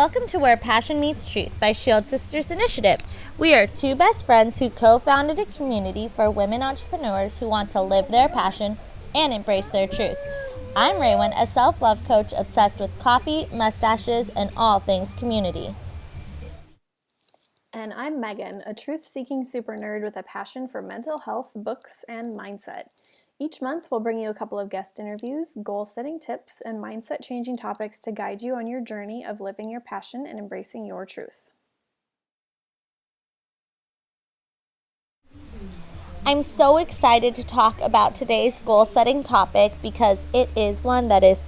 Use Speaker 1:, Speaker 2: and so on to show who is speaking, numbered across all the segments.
Speaker 1: Welcome to Where Passion Meets Truth by Shield Sisters Initiative. We are two best friends who co founded a community for women entrepreneurs who want to live their passion and embrace their truth. I'm Raywin, a self love coach obsessed with coffee, mustaches, and all things community.
Speaker 2: And I'm Megan, a truth seeking super nerd with a passion for mental health, books, and mindset. Each month, we'll bring you a couple of guest interviews, goal setting tips, and mindset changing topics to guide you on your journey of living your passion and embracing your truth.
Speaker 1: I'm so excited to talk about today's goal setting topic because it is one that is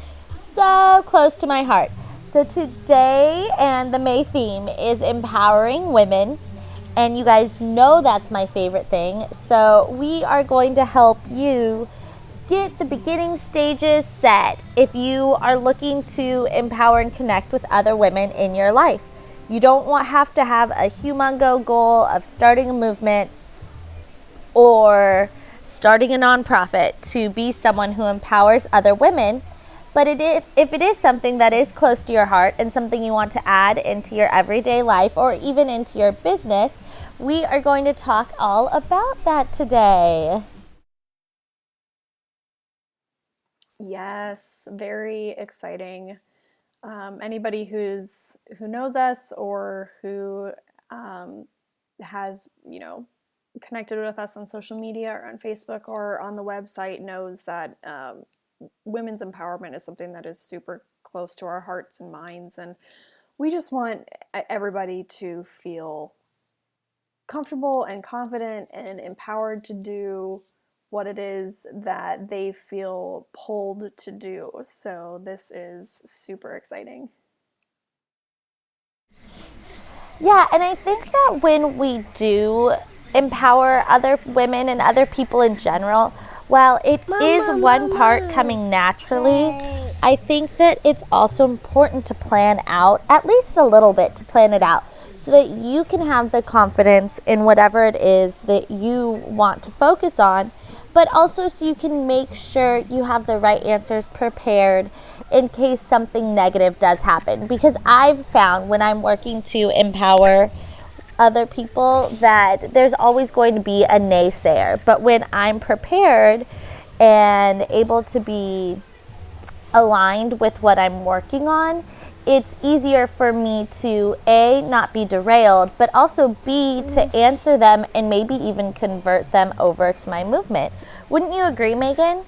Speaker 1: so close to my heart. So, today and the May theme is empowering women and you guys know that's my favorite thing. So, we are going to help you get the beginning stages set if you are looking to empower and connect with other women in your life. You don't want have to have a humongo goal of starting a movement or starting a nonprofit to be someone who empowers other women. But it, if, if it is something that is close to your heart and something you want to add into your everyday life or even into your business, we are going to talk all about that today.
Speaker 2: Yes, very exciting. Um, anybody who's who knows us or who um, has you know connected with us on social media or on Facebook or on the website knows that um, women's empowerment is something that is super close to our hearts and minds, and we just want everybody to feel comfortable and confident and empowered to do what it is that they feel pulled to do. So, this is super exciting.
Speaker 1: Yeah, and I think that when we do empower other women and other people in general, while it Mama, is one Mama. part coming naturally, I think that it's also important to plan out, at least a little bit to plan it out so that you can have the confidence in whatever it is that you want to focus on, but also so you can make sure you have the right answers prepared in case something negative does happen. Because I've found when I'm working to empower other people that there's always going to be a naysayer, but when I'm prepared and able to be aligned with what I'm working on, it's easier for me to A, not be derailed, but also B, to mm. answer them and maybe even convert them over to my movement. Wouldn't you agree, Megan?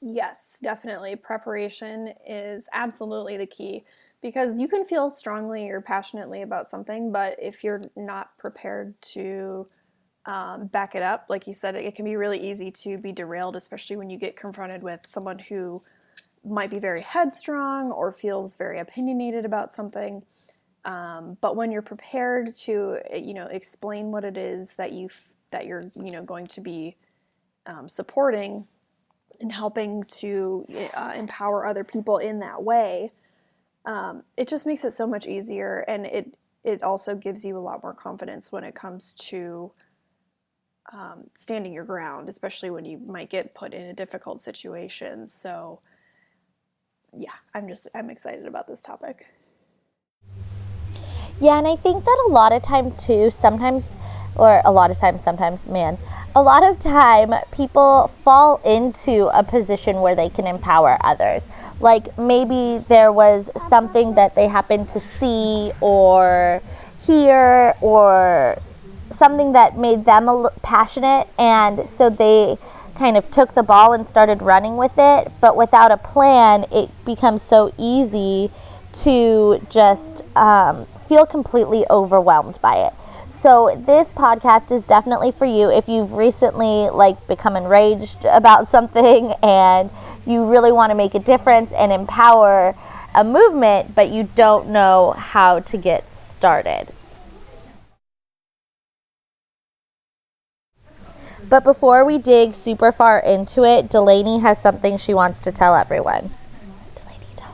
Speaker 2: Yes, definitely. Preparation is absolutely the key because you can feel strongly or passionately about something, but if you're not prepared to um, back it up, like you said, it can be really easy to be derailed, especially when you get confronted with someone who might be very headstrong or feels very opinionated about something. Um, but when you're prepared to, you know, explain what it is that you that you're, you know, going to be um, supporting and helping to uh, empower other people in that way, um, it just makes it so much easier, and it it also gives you a lot more confidence when it comes to um, standing your ground, especially when you might get put in a difficult situation. So yeah, I'm just I'm excited about this topic.
Speaker 1: Yeah, and I think that a lot of time too, sometimes or a lot of times sometimes, man, a lot of time people fall into a position where they can empower others. Like maybe there was something that they happened to see or hear or something that made them passionate and so they kind of took the ball and started running with it. But without a plan, it becomes so easy to just um, feel completely overwhelmed by it. So this podcast is definitely for you if you've recently like become enraged about something and you really want to make a difference and empower a movement, but you don't know how to get started. But before we dig super far into it, Delaney has something she wants to tell everyone. Delaney, tell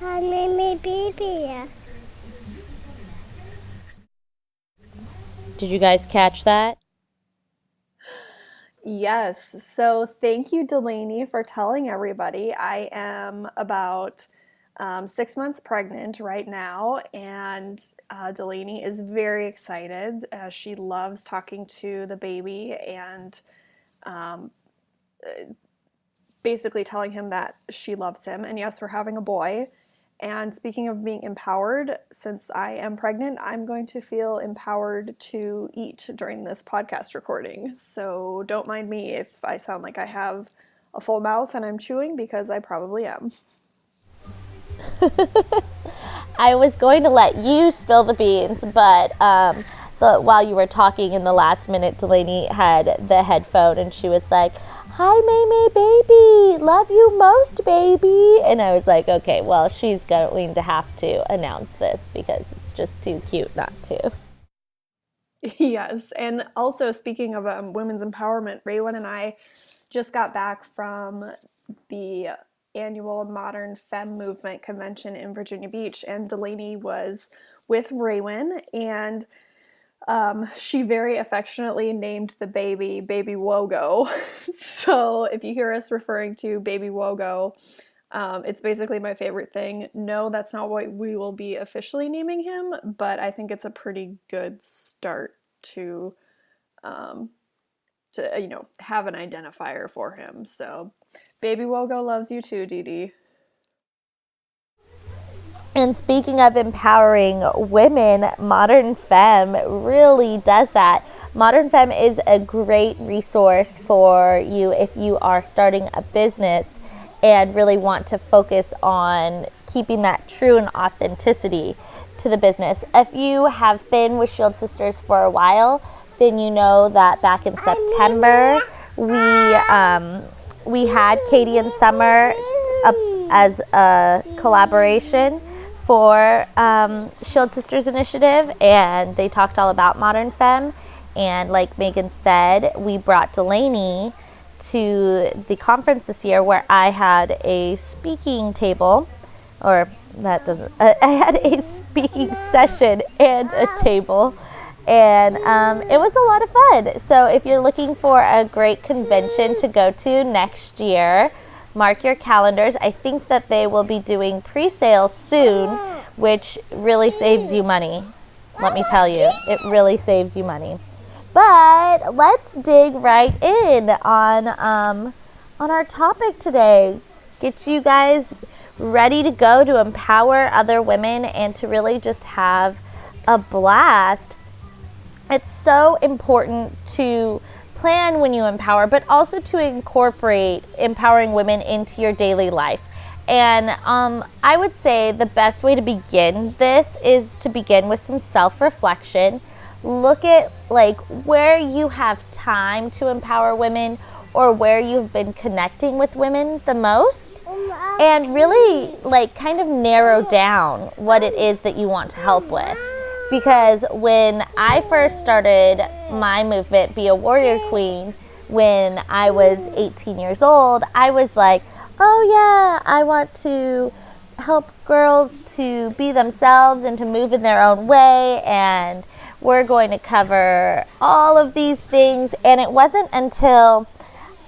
Speaker 1: them.
Speaker 3: I made my baby.
Speaker 1: Did you guys catch that?
Speaker 2: Yes. So thank you, Delaney, for telling everybody. I am about um, six months pregnant right now, and uh, Delaney is very excited. Uh, she loves talking to the baby and um, uh, basically telling him that she loves him. And yes, we're having a boy. And speaking of being empowered, since I am pregnant, I'm going to feel empowered to eat during this podcast recording. So don't mind me if I sound like I have a full mouth and I'm chewing because I probably am.
Speaker 1: I was going to let you spill the beans, but um, the, while you were talking in the last minute, Delaney had the headphone and she was like, Hi, May May baby, love you most, baby. And I was like, okay, well, she's going to have to announce this because it's just too cute not to.
Speaker 2: Yes, and also speaking of um, women's empowerment, Raywin and I just got back from the annual Modern Femme Movement convention in Virginia Beach, and Delaney was with Raywin, and um, she very affectionately named the baby Baby Wogo. so if you hear us referring to Baby Wogo, um, it's basically my favorite thing. No, that's not what we will be officially naming him, but I think it's a pretty good start to, um, to you know, have an identifier for him. So, Baby Wogo loves you too, Dee Dee.
Speaker 1: And speaking of empowering women, Modern Femme really does that. Modern Femme is a great resource for you if you are starting a business and really want to focus on keeping that true and authenticity to the business. If you have been with Shield Sisters for a while, then you know that back in September we um, we had Katie and Summer uh, as a collaboration for um, Shield Sisters Initiative, and they talked all about Modern Femme. And like Megan said, we brought Delaney to the conference this year where I had a speaking table, or that doesn't, uh, I had a speaking session and a table. And um, it was a lot of fun. So, if you're looking for a great convention to go to next year, mark your calendars. I think that they will be doing pre sales soon, which really saves you money. Let me tell you, it really saves you money. But let's dig right in on um, on our topic today. Get you guys ready to go to empower other women and to really just have a blast. It's so important to plan when you empower, but also to incorporate empowering women into your daily life. And um, I would say the best way to begin this is to begin with some self reflection. Look at like where you have time to empower women or where you've been connecting with women the most and really like kind of narrow down what it is that you want to help with because when I first started my movement, Be a Warrior Queen, when I was 18 years old, I was like, oh yeah, I want to help girls to be themselves and to move in their own way and we're going to cover all of these things. And it wasn't until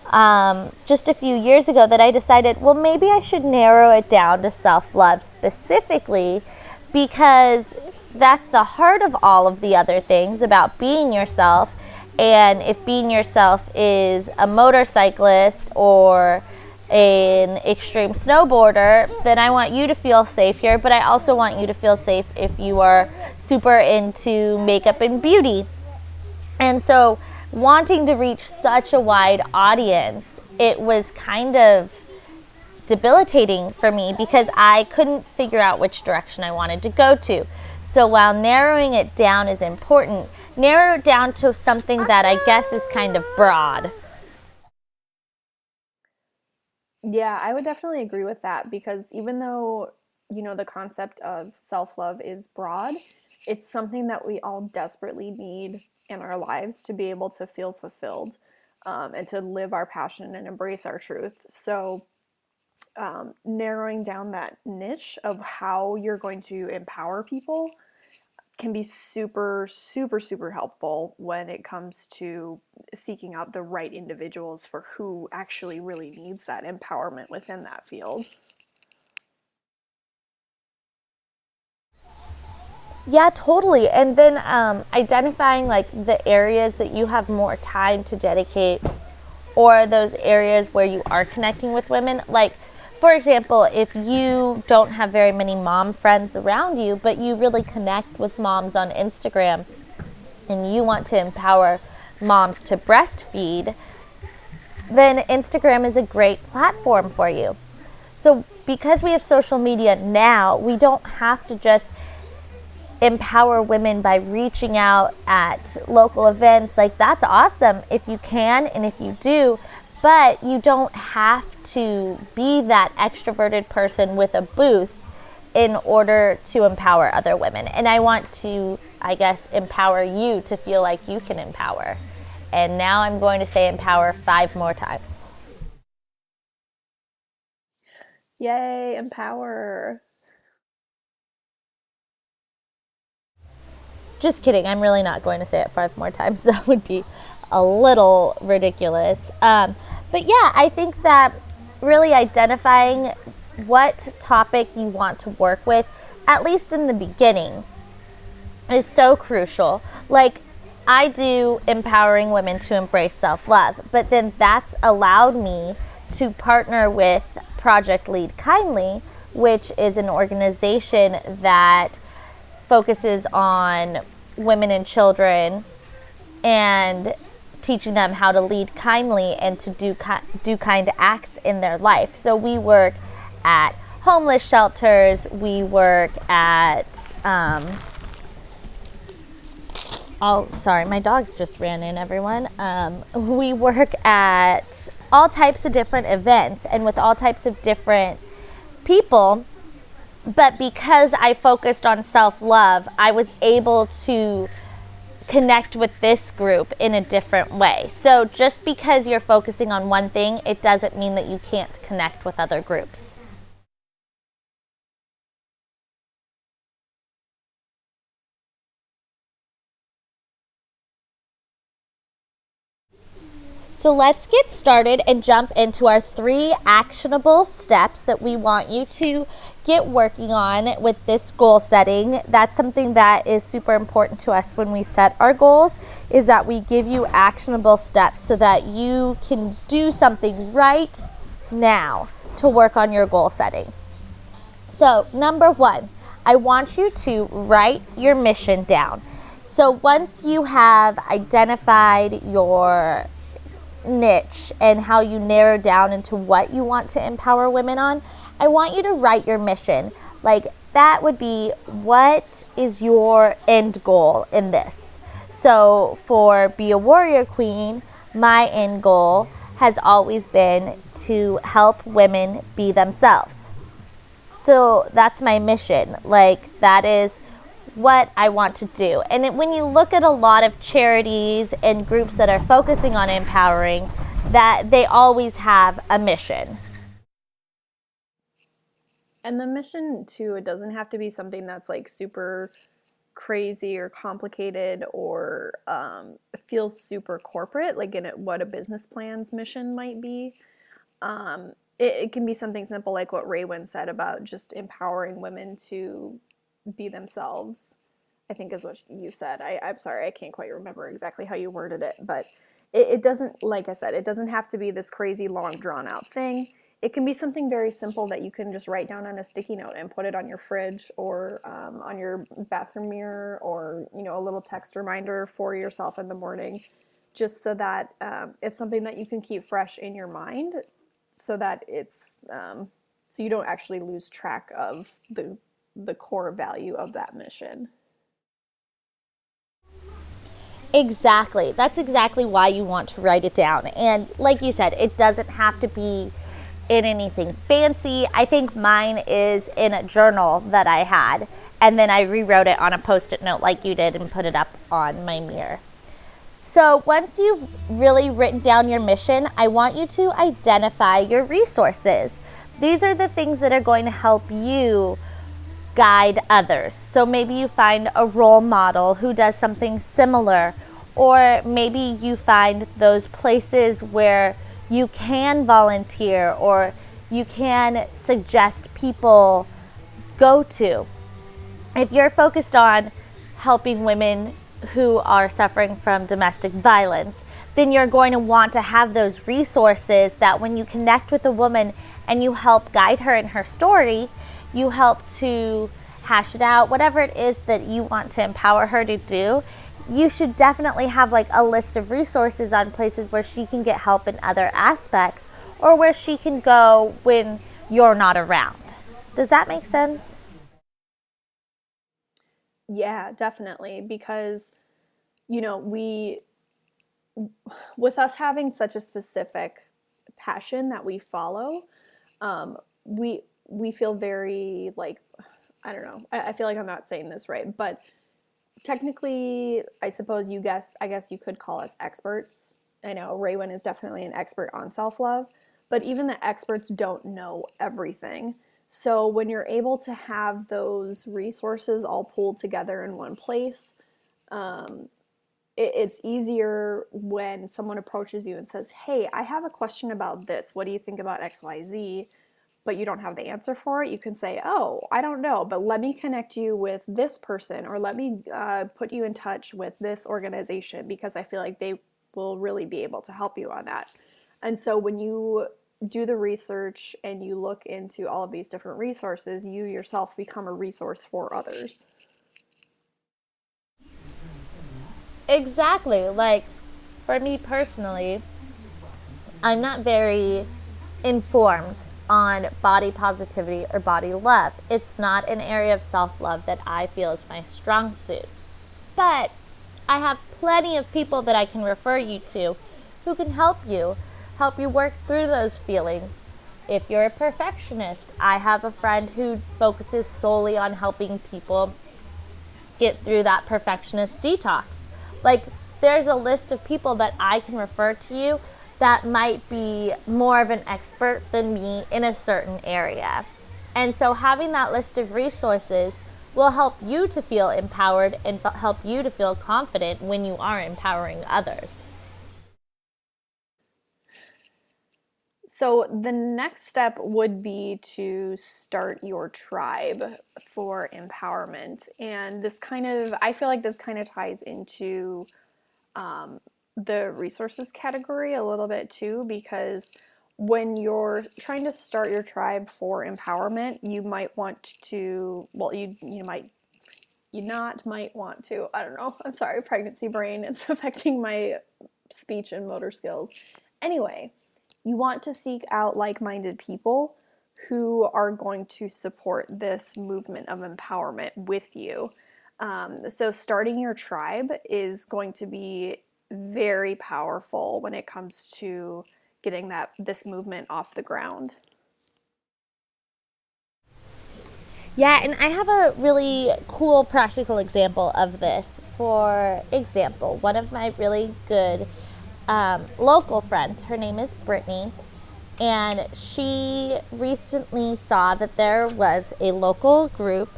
Speaker 1: um, just a few years ago that I decided, well, maybe I should narrow it down to self love specifically because that's the heart of all of the other things about being yourself. And if being yourself is a motorcyclist or an extreme snowboarder, then I want you to feel safe here, but I also want you to feel safe if you are super into makeup and beauty. And so, wanting to reach such a wide audience, it was kind of debilitating for me because I couldn't figure out which direction I wanted to go to. So while narrowing it down is important, narrow it down to something that I guess is kind of broad.
Speaker 2: Yeah, I would definitely agree with that because even though, you know, the concept of self love is broad, it's something that we all desperately need in our lives to be able to feel fulfilled um, and to live our passion and embrace our truth. So, um, narrowing down that niche of how you're going to empower people can be super, super, super helpful when it comes to seeking out the right individuals for who actually really needs that empowerment within that field.
Speaker 1: Yeah, totally. And then um, identifying like the areas that you have more time to dedicate or those areas where you are connecting with women. Like, for example, if you don't have very many mom friends around you, but you really connect with moms on Instagram and you want to empower moms to breastfeed, then Instagram is a great platform for you. So, because we have social media now, we don't have to just empower women by reaching out at local events. Like, that's awesome if you can and if you do, but you don't have to be that extroverted person with a booth in order to empower other women. And I want to, I guess, empower you to feel like you can empower. And now I'm going to say empower five more times.
Speaker 2: Yay, empower.
Speaker 1: Just kidding. I'm really not going to say it five more times. That would be a little ridiculous. Um, but yeah, I think that really identifying what topic you want to work with, at least in the beginning, is so crucial. Like, I do empowering women to embrace self love, but then that's allowed me to partner with Project Lead Kindly, which is an organization that focuses on women and children and teaching them how to lead kindly and to do ki- do kind acts in their life. So we work at homeless shelters. We work at um, all. Sorry, my dogs just ran in. Everyone. Um, we work at all types of different events and with all types of different people. But because I focused on self love, I was able to connect with this group in a different way. So just because you're focusing on one thing, it doesn't mean that you can't connect with other groups. So let's get started and jump into our three actionable steps that we want you to get working on with this goal setting. That's something that is super important to us when we set our goals is that we give you actionable steps so that you can do something right now to work on your goal setting. So, number 1, I want you to write your mission down. So, once you have identified your niche and how you narrow down into what you want to empower women on, I want you to write your mission. Like, that would be what is your end goal in this? So, for Be a Warrior Queen, my end goal has always been to help women be themselves. So, that's my mission. Like, that is what I want to do. And it, when you look at a lot of charities and groups that are focusing on empowering, that they always have a mission.
Speaker 2: And the mission, too, it doesn't have to be something that's like super crazy or complicated or um, feels super corporate, like in what a business plan's mission might be. Um, it, it, can be something simple like what Raywin said about just empowering women to be themselves. I think is what you said. I, I'm sorry, I can't quite remember exactly how you worded it, but it, it doesn't, like I said, it doesn't have to be this crazy long drawn out thing it can be something very simple that you can just write down on a sticky note and put it on your fridge or um, on your bathroom mirror or you know a little text reminder for yourself in the morning just so that um, it's something that you can keep fresh in your mind so that it's um, so you don't actually lose track of the the core value of that mission
Speaker 1: exactly that's exactly why you want to write it down and like you said it doesn't have to be in anything fancy. I think mine is in a journal that I had, and then I rewrote it on a post it note like you did and put it up on my mirror. So, once you've really written down your mission, I want you to identify your resources. These are the things that are going to help you guide others. So, maybe you find a role model who does something similar, or maybe you find those places where you can volunteer or you can suggest people go to. if you're focused on helping women who are suffering from domestic violence, then you're going to want to have those resources that when you connect with a woman and you help guide her in her story, you help to hash it out, whatever it is that you want to empower her to do, you should definitely have like a list of resources on places where she can get help in other aspects or where she can go when you're not around. Does that make sense?
Speaker 2: Yeah, definitely. Because, you know, we, with us having such a specific passion that we follow, um, we we feel very like I don't know. I, I feel like I'm not saying this right, but technically, I suppose you guess. I guess you could call us experts. I know Raywin is definitely an expert on self love, but even the experts don't know everything. So when you're able to have those resources all pulled together in one place, um, it, it's easier when someone approaches you and says, "Hey, I have a question about this. What do you think about X, Y, Z?" But you don't have the answer for it. You can say, "Oh, I don't know, but let me connect you with this person, or let me uh, put you in touch with this organization because I feel like they will really be able to help you on that." And so when you do the research and you look into all of these different resources, you yourself become a resource for others.
Speaker 1: Exactly. Like for me personally, I'm not very informed on body positivity or body love. It's not an area of self love that I feel is my strong suit. But I have plenty of people that I can refer you to who can help you help you work through those feelings. If you're a perfectionist, I have a friend who focuses solely on helping people get through that perfectionist detox. Like, there's a list of people that I can refer to you that might be more of an expert than me in a certain area. And so, having that list of resources will help you to feel empowered and help you to feel confident when you are empowering others.
Speaker 2: So, the next step would be to start your tribe for empowerment. And this kind of, I feel like this kind of ties into um, the resources category a little bit too, because when you're trying to start your tribe for empowerment, you might want to, well, you, you might you not might want to. I don't know. I'm sorry, pregnancy brain. It's affecting my speech and motor skills. Anyway, you want to seek out like minded people who are going to support this movement of empowerment with you. Um, so, starting your tribe is going to be very powerful when it comes to getting that this movement off the ground.
Speaker 1: Yeah, and I have a really cool practical example of this. For example, one of my really good um, local friends. Her name is Brittany. And she recently saw that there was a local group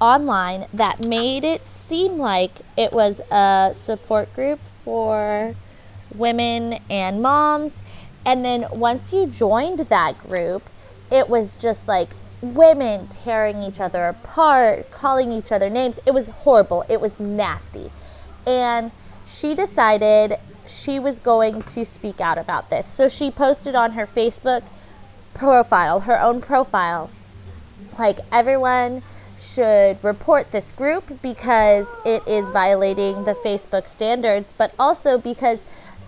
Speaker 1: online that made it seem like it was a support group for women and moms. And then once you joined that group, it was just like women tearing each other apart, calling each other names. It was horrible. It was nasty. And she decided she was going to speak out about this. So she posted on her Facebook profile, her own profile, like everyone should report this group because it is violating the Facebook standards, but also because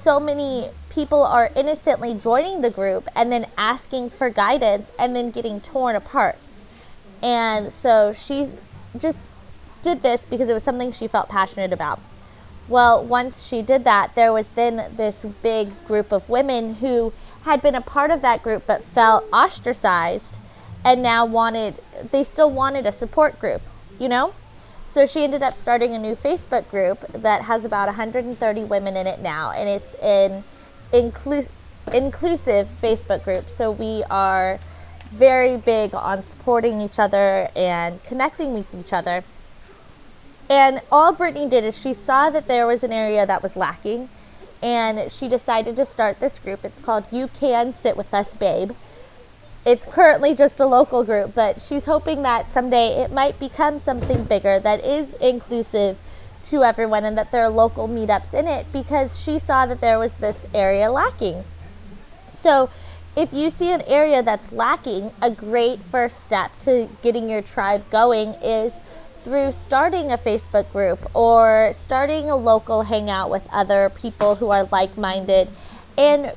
Speaker 1: so many people are innocently joining the group and then asking for guidance and then getting torn apart. And so she just did this because it was something she felt passionate about. Well, once she did that, there was then this big group of women who had been a part of that group but felt ostracized and now wanted, they still wanted a support group, you know? So she ended up starting a new Facebook group that has about 130 women in it now, and it's an inclu- inclusive Facebook group. So we are very big on supporting each other and connecting with each other. And all Brittany did is she saw that there was an area that was lacking, and she decided to start this group. It's called You Can Sit With Us, Babe. It's currently just a local group, but she's hoping that someday it might become something bigger that is inclusive to everyone and that there are local meetups in it because she saw that there was this area lacking. So, if you see an area that's lacking, a great first step to getting your tribe going is through starting a Facebook group or starting a local hangout with other people who are like minded. And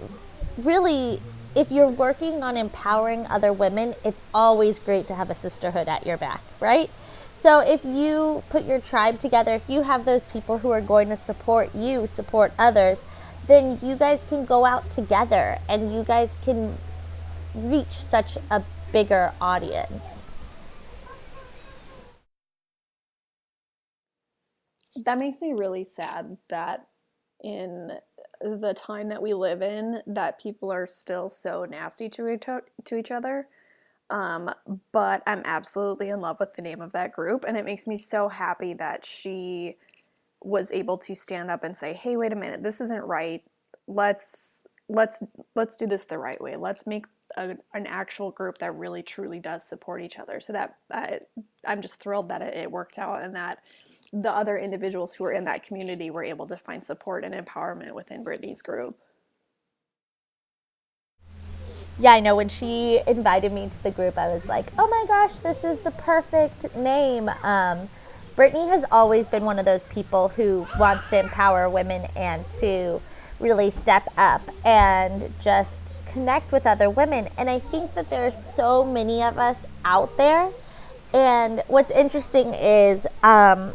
Speaker 1: really, if you're working on empowering other women, it's always great to have a sisterhood at your back, right? So if you put your tribe together, if you have those people who are going to support you, support others, then you guys can go out together and you guys can reach such a bigger audience.
Speaker 2: That makes me really sad that in the time that we live in that people are still so nasty to each, to each other. Um, but I'm absolutely in love with the name of that group, and it makes me so happy that she was able to stand up and say, "Hey, wait a minute, this isn't right. Let's let's let's do this the right way. Let's make a, an actual group that really truly does support each other." So that uh, I'm just thrilled that it, it worked out and that the other individuals who were in that community were able to find support and empowerment within Brittany's group.
Speaker 1: Yeah, I know when she invited me to the group, I was like, oh my gosh, this is the perfect name. Um, Brittany has always been one of those people who wants to empower women and to really step up and just connect with other women. And I think that there are so many of us out there. And what's interesting is um,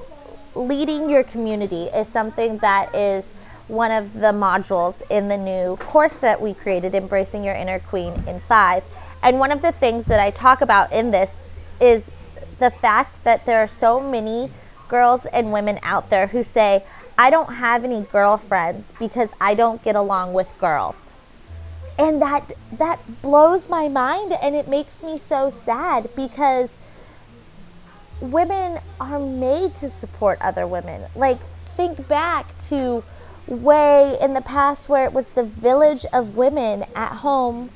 Speaker 1: leading your community is something that is one of the modules in the new course that we created, Embracing Your Inner Queen in Five. And one of the things that I talk about in this is the fact that there are so many girls and women out there who say, I don't have any girlfriends because I don't get along with girls. And that that blows my mind and it makes me so sad because women are made to support other women. Like think back to way in the past where it was the village of women at home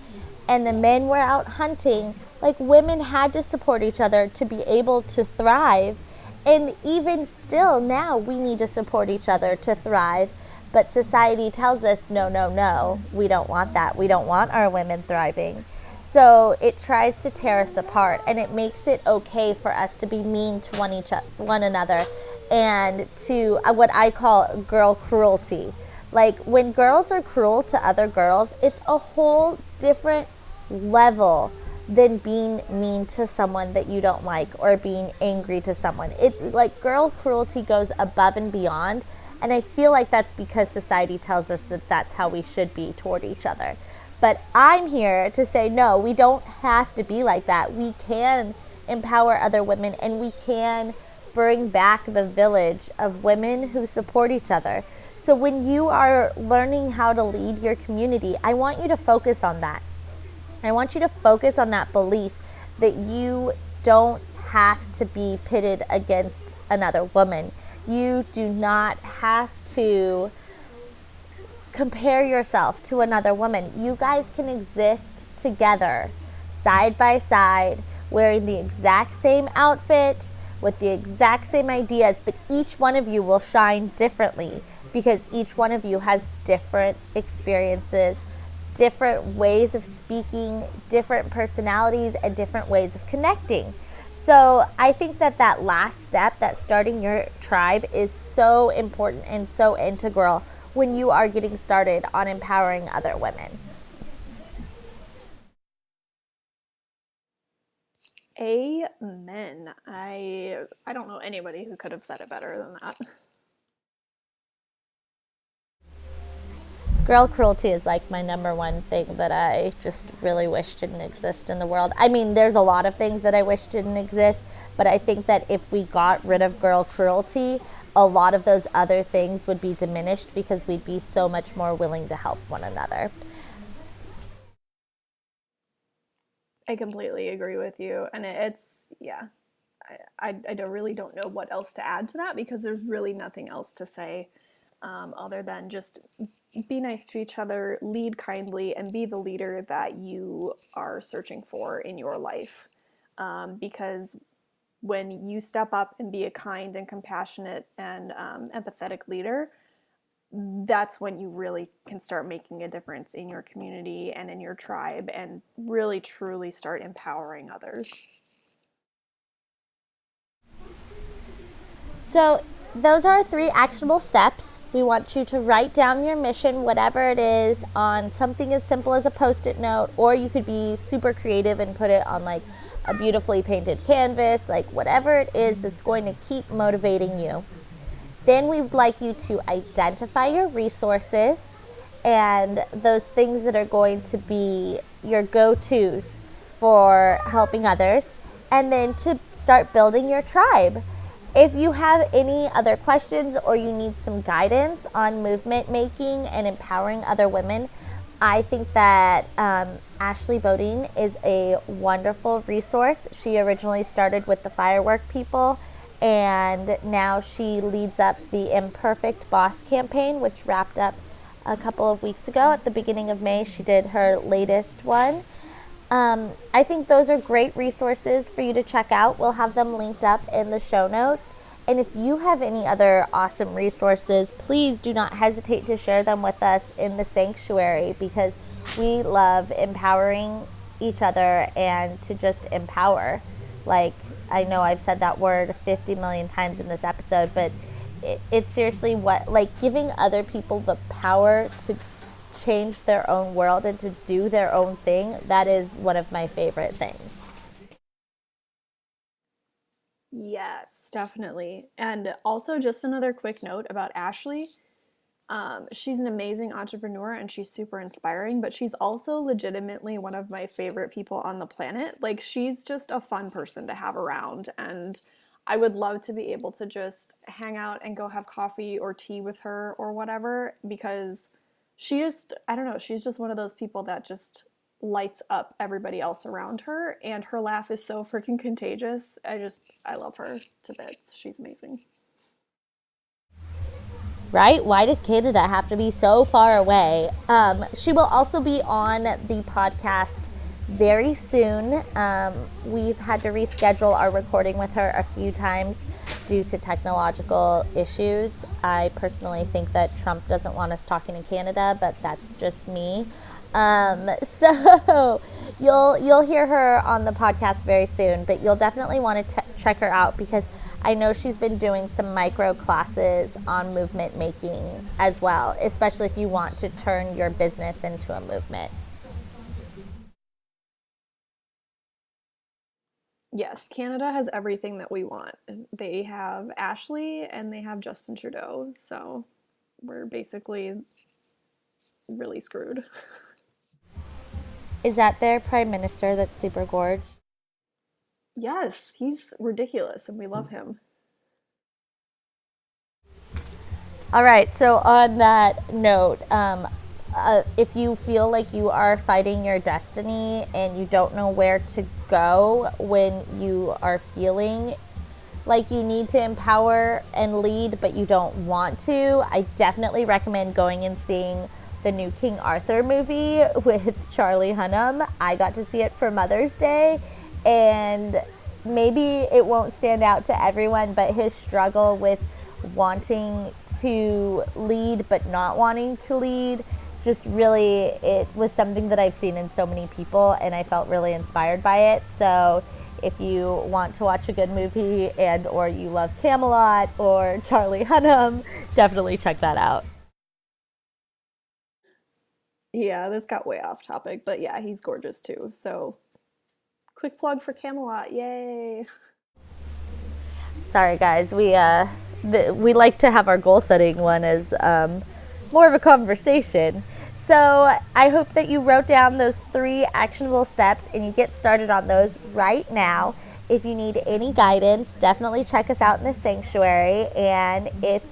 Speaker 1: and the men were out hunting, like women had to support each other to be able to thrive. And even still now, we need to support each other to thrive. But society tells us, no, no, no, we don't want that. We don't want our women thriving. So it tries to tear us apart and it makes it okay for us to be mean to one, each, one another and to uh, what I call girl cruelty. Like when girls are cruel to other girls, it's a whole different level than being mean to someone that you don't like or being angry to someone. It's like girl cruelty goes above and beyond. And I feel like that's because society tells us that that's how we should be toward each other. But I'm here to say, no, we don't have to be like that. We can empower other women and we can bring back the village of women who support each other. So when you are learning how to lead your community, I want you to focus on that. I want you to focus on that belief that you don't have to be pitted against another woman. You do not have to compare yourself to another woman. You guys can exist together, side by side, wearing the exact same outfit, with the exact same ideas, but each one of you will shine differently because each one of you has different experiences, different ways of speaking, different personalities, and different ways of connecting. So I think that that last step, that starting your tribe, is so important and so integral when you are getting started on empowering other women.
Speaker 2: Amen. I I don't know anybody who could have said it better than that.
Speaker 1: Girl cruelty is like my number one thing that I just really wish didn't exist in the world. I mean, there's a lot of things that I wish didn't exist, but I think that if we got rid of girl cruelty, a lot of those other things would be diminished because we'd be so much more willing to help one another.
Speaker 2: I completely agree with you. And it's, yeah, I, I, don't really don't know what else to add to that because there's really nothing else to say um, other than just be nice to each other, lead kindly, and be the leader that you are searching for in your life. Um, because when you step up and be a kind and compassionate and um, empathetic leader, that's when you really can start making a difference in your community and in your tribe and really truly start empowering others.
Speaker 1: So, those are three actionable steps. We want you to write down your mission, whatever it is, on something as simple as a post it note, or you could be super creative and put it on like a beautifully painted canvas, like whatever it is that's going to keep motivating you. Then we'd like you to identify your resources and those things that are going to be your go tos for helping others, and then to start building your tribe. If you have any other questions or you need some guidance on movement making and empowering other women, I think that um, Ashley Beaudin is a wonderful resource. She originally started with the firework people and now she leads up the Imperfect Boss campaign, which wrapped up a couple of weeks ago. At the beginning of May, she did her latest one. Um, I think those are great resources for you to check out. We'll have them linked up in the show notes. And if you have any other awesome resources, please do not hesitate to share them with us in the sanctuary because we love empowering each other and to just empower. Like, I know I've said that word 50 million times in this episode, but it, it's seriously what, like, giving other people the power to change their own world and to do their own thing. That is one of my favorite things.
Speaker 2: Yes, definitely. And also, just another quick note about Ashley. Um, she's an amazing entrepreneur and she's super inspiring, but she's also legitimately one of my favorite people on the planet. Like, she's just a fun person to have around. And I would love to be able to just hang out and go have coffee or tea with her or whatever because she just, I don't know, she's just one of those people that just lights up everybody else around her. And her laugh is so freaking contagious. I just, I love her to bits. She's amazing
Speaker 1: right? Why does Canada have to be so far away? Um, she will also be on the podcast very soon. Um, we've had to reschedule our recording with her a few times due to technological issues. I personally think that Trump doesn't want us talking in Canada, but that's just me. Um, so you'll you'll hear her on the podcast very soon, but you'll definitely want to check her out because I know she's been doing some micro classes on movement making as well, especially if you want to turn your business into a movement.
Speaker 2: Yes, Canada has everything that we want. They have Ashley and they have Justin Trudeau, so we're basically really screwed.
Speaker 1: Is that their prime minister that's super gorge?
Speaker 2: Yes, he's ridiculous and we love him.
Speaker 1: All right, so on that note, um, uh, if you feel like you are fighting your destiny and you don't know where to go when you are feeling like you need to empower and lead, but you don't want to, I definitely recommend going and seeing the new King Arthur movie with Charlie Hunnam. I got to see it for Mother's Day, and maybe it won't stand out to everyone, but his struggle with wanting to lead but not wanting to lead just really it was something that I've seen in so many people and I felt really inspired by it. So if you want to watch a good movie and or you love Camelot or Charlie Hunnam, definitely check that out.
Speaker 2: Yeah, this got way off topic, but yeah, he's gorgeous too. So quick plug for Camelot. Yay.
Speaker 1: Sorry guys, we uh the, we like to have our goal setting one as um, more of a conversation. So I hope that you wrote down those three actionable steps and you get started on those right now. If you need any guidance, definitely check us out in the sanctuary. And if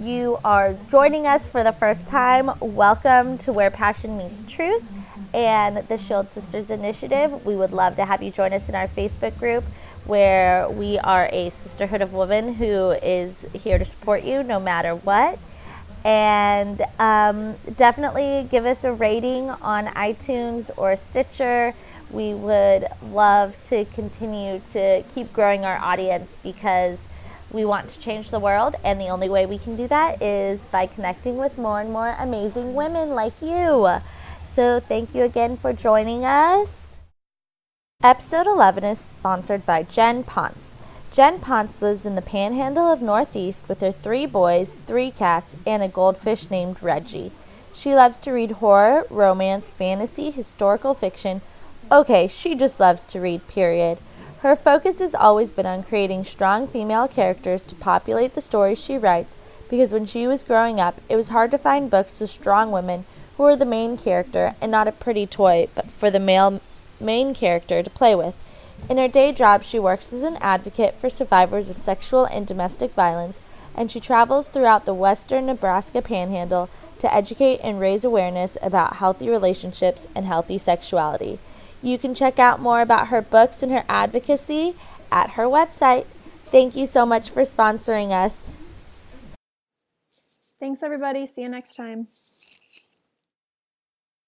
Speaker 1: you are joining us for the first time, welcome to Where Passion Meets Truth and the Shield Sisters Initiative. We would love to have you join us in our Facebook group where we are a sisterhood of women who is here to support you no matter what. And um, definitely give us a rating on iTunes or Stitcher. We would love to continue to keep growing our audience because we want to change the world, and the only way we can do that is by connecting with more and more amazing women like you. So, thank you again for joining us. Episode 11 is sponsored by Jen Ponce. Jen Ponce lives in the panhandle of Northeast with her three boys, three cats, and a goldfish named Reggie. She loves to read horror, romance, fantasy, historical fiction. Okay, she just loves to read, period. Her focus has always been on creating strong female characters to populate the stories she writes because when she was growing up, it was hard to find books with strong women who were the main character and not a pretty toy, but for the male main character to play with. In her day job, she works as an advocate for survivors of sexual and domestic violence, and she travels throughout the western Nebraska panhandle to educate and raise awareness about healthy relationships and healthy sexuality. You can check out more about her books and her advocacy at her website. Thank you so much for sponsoring us.
Speaker 2: Thanks, everybody. See you next time.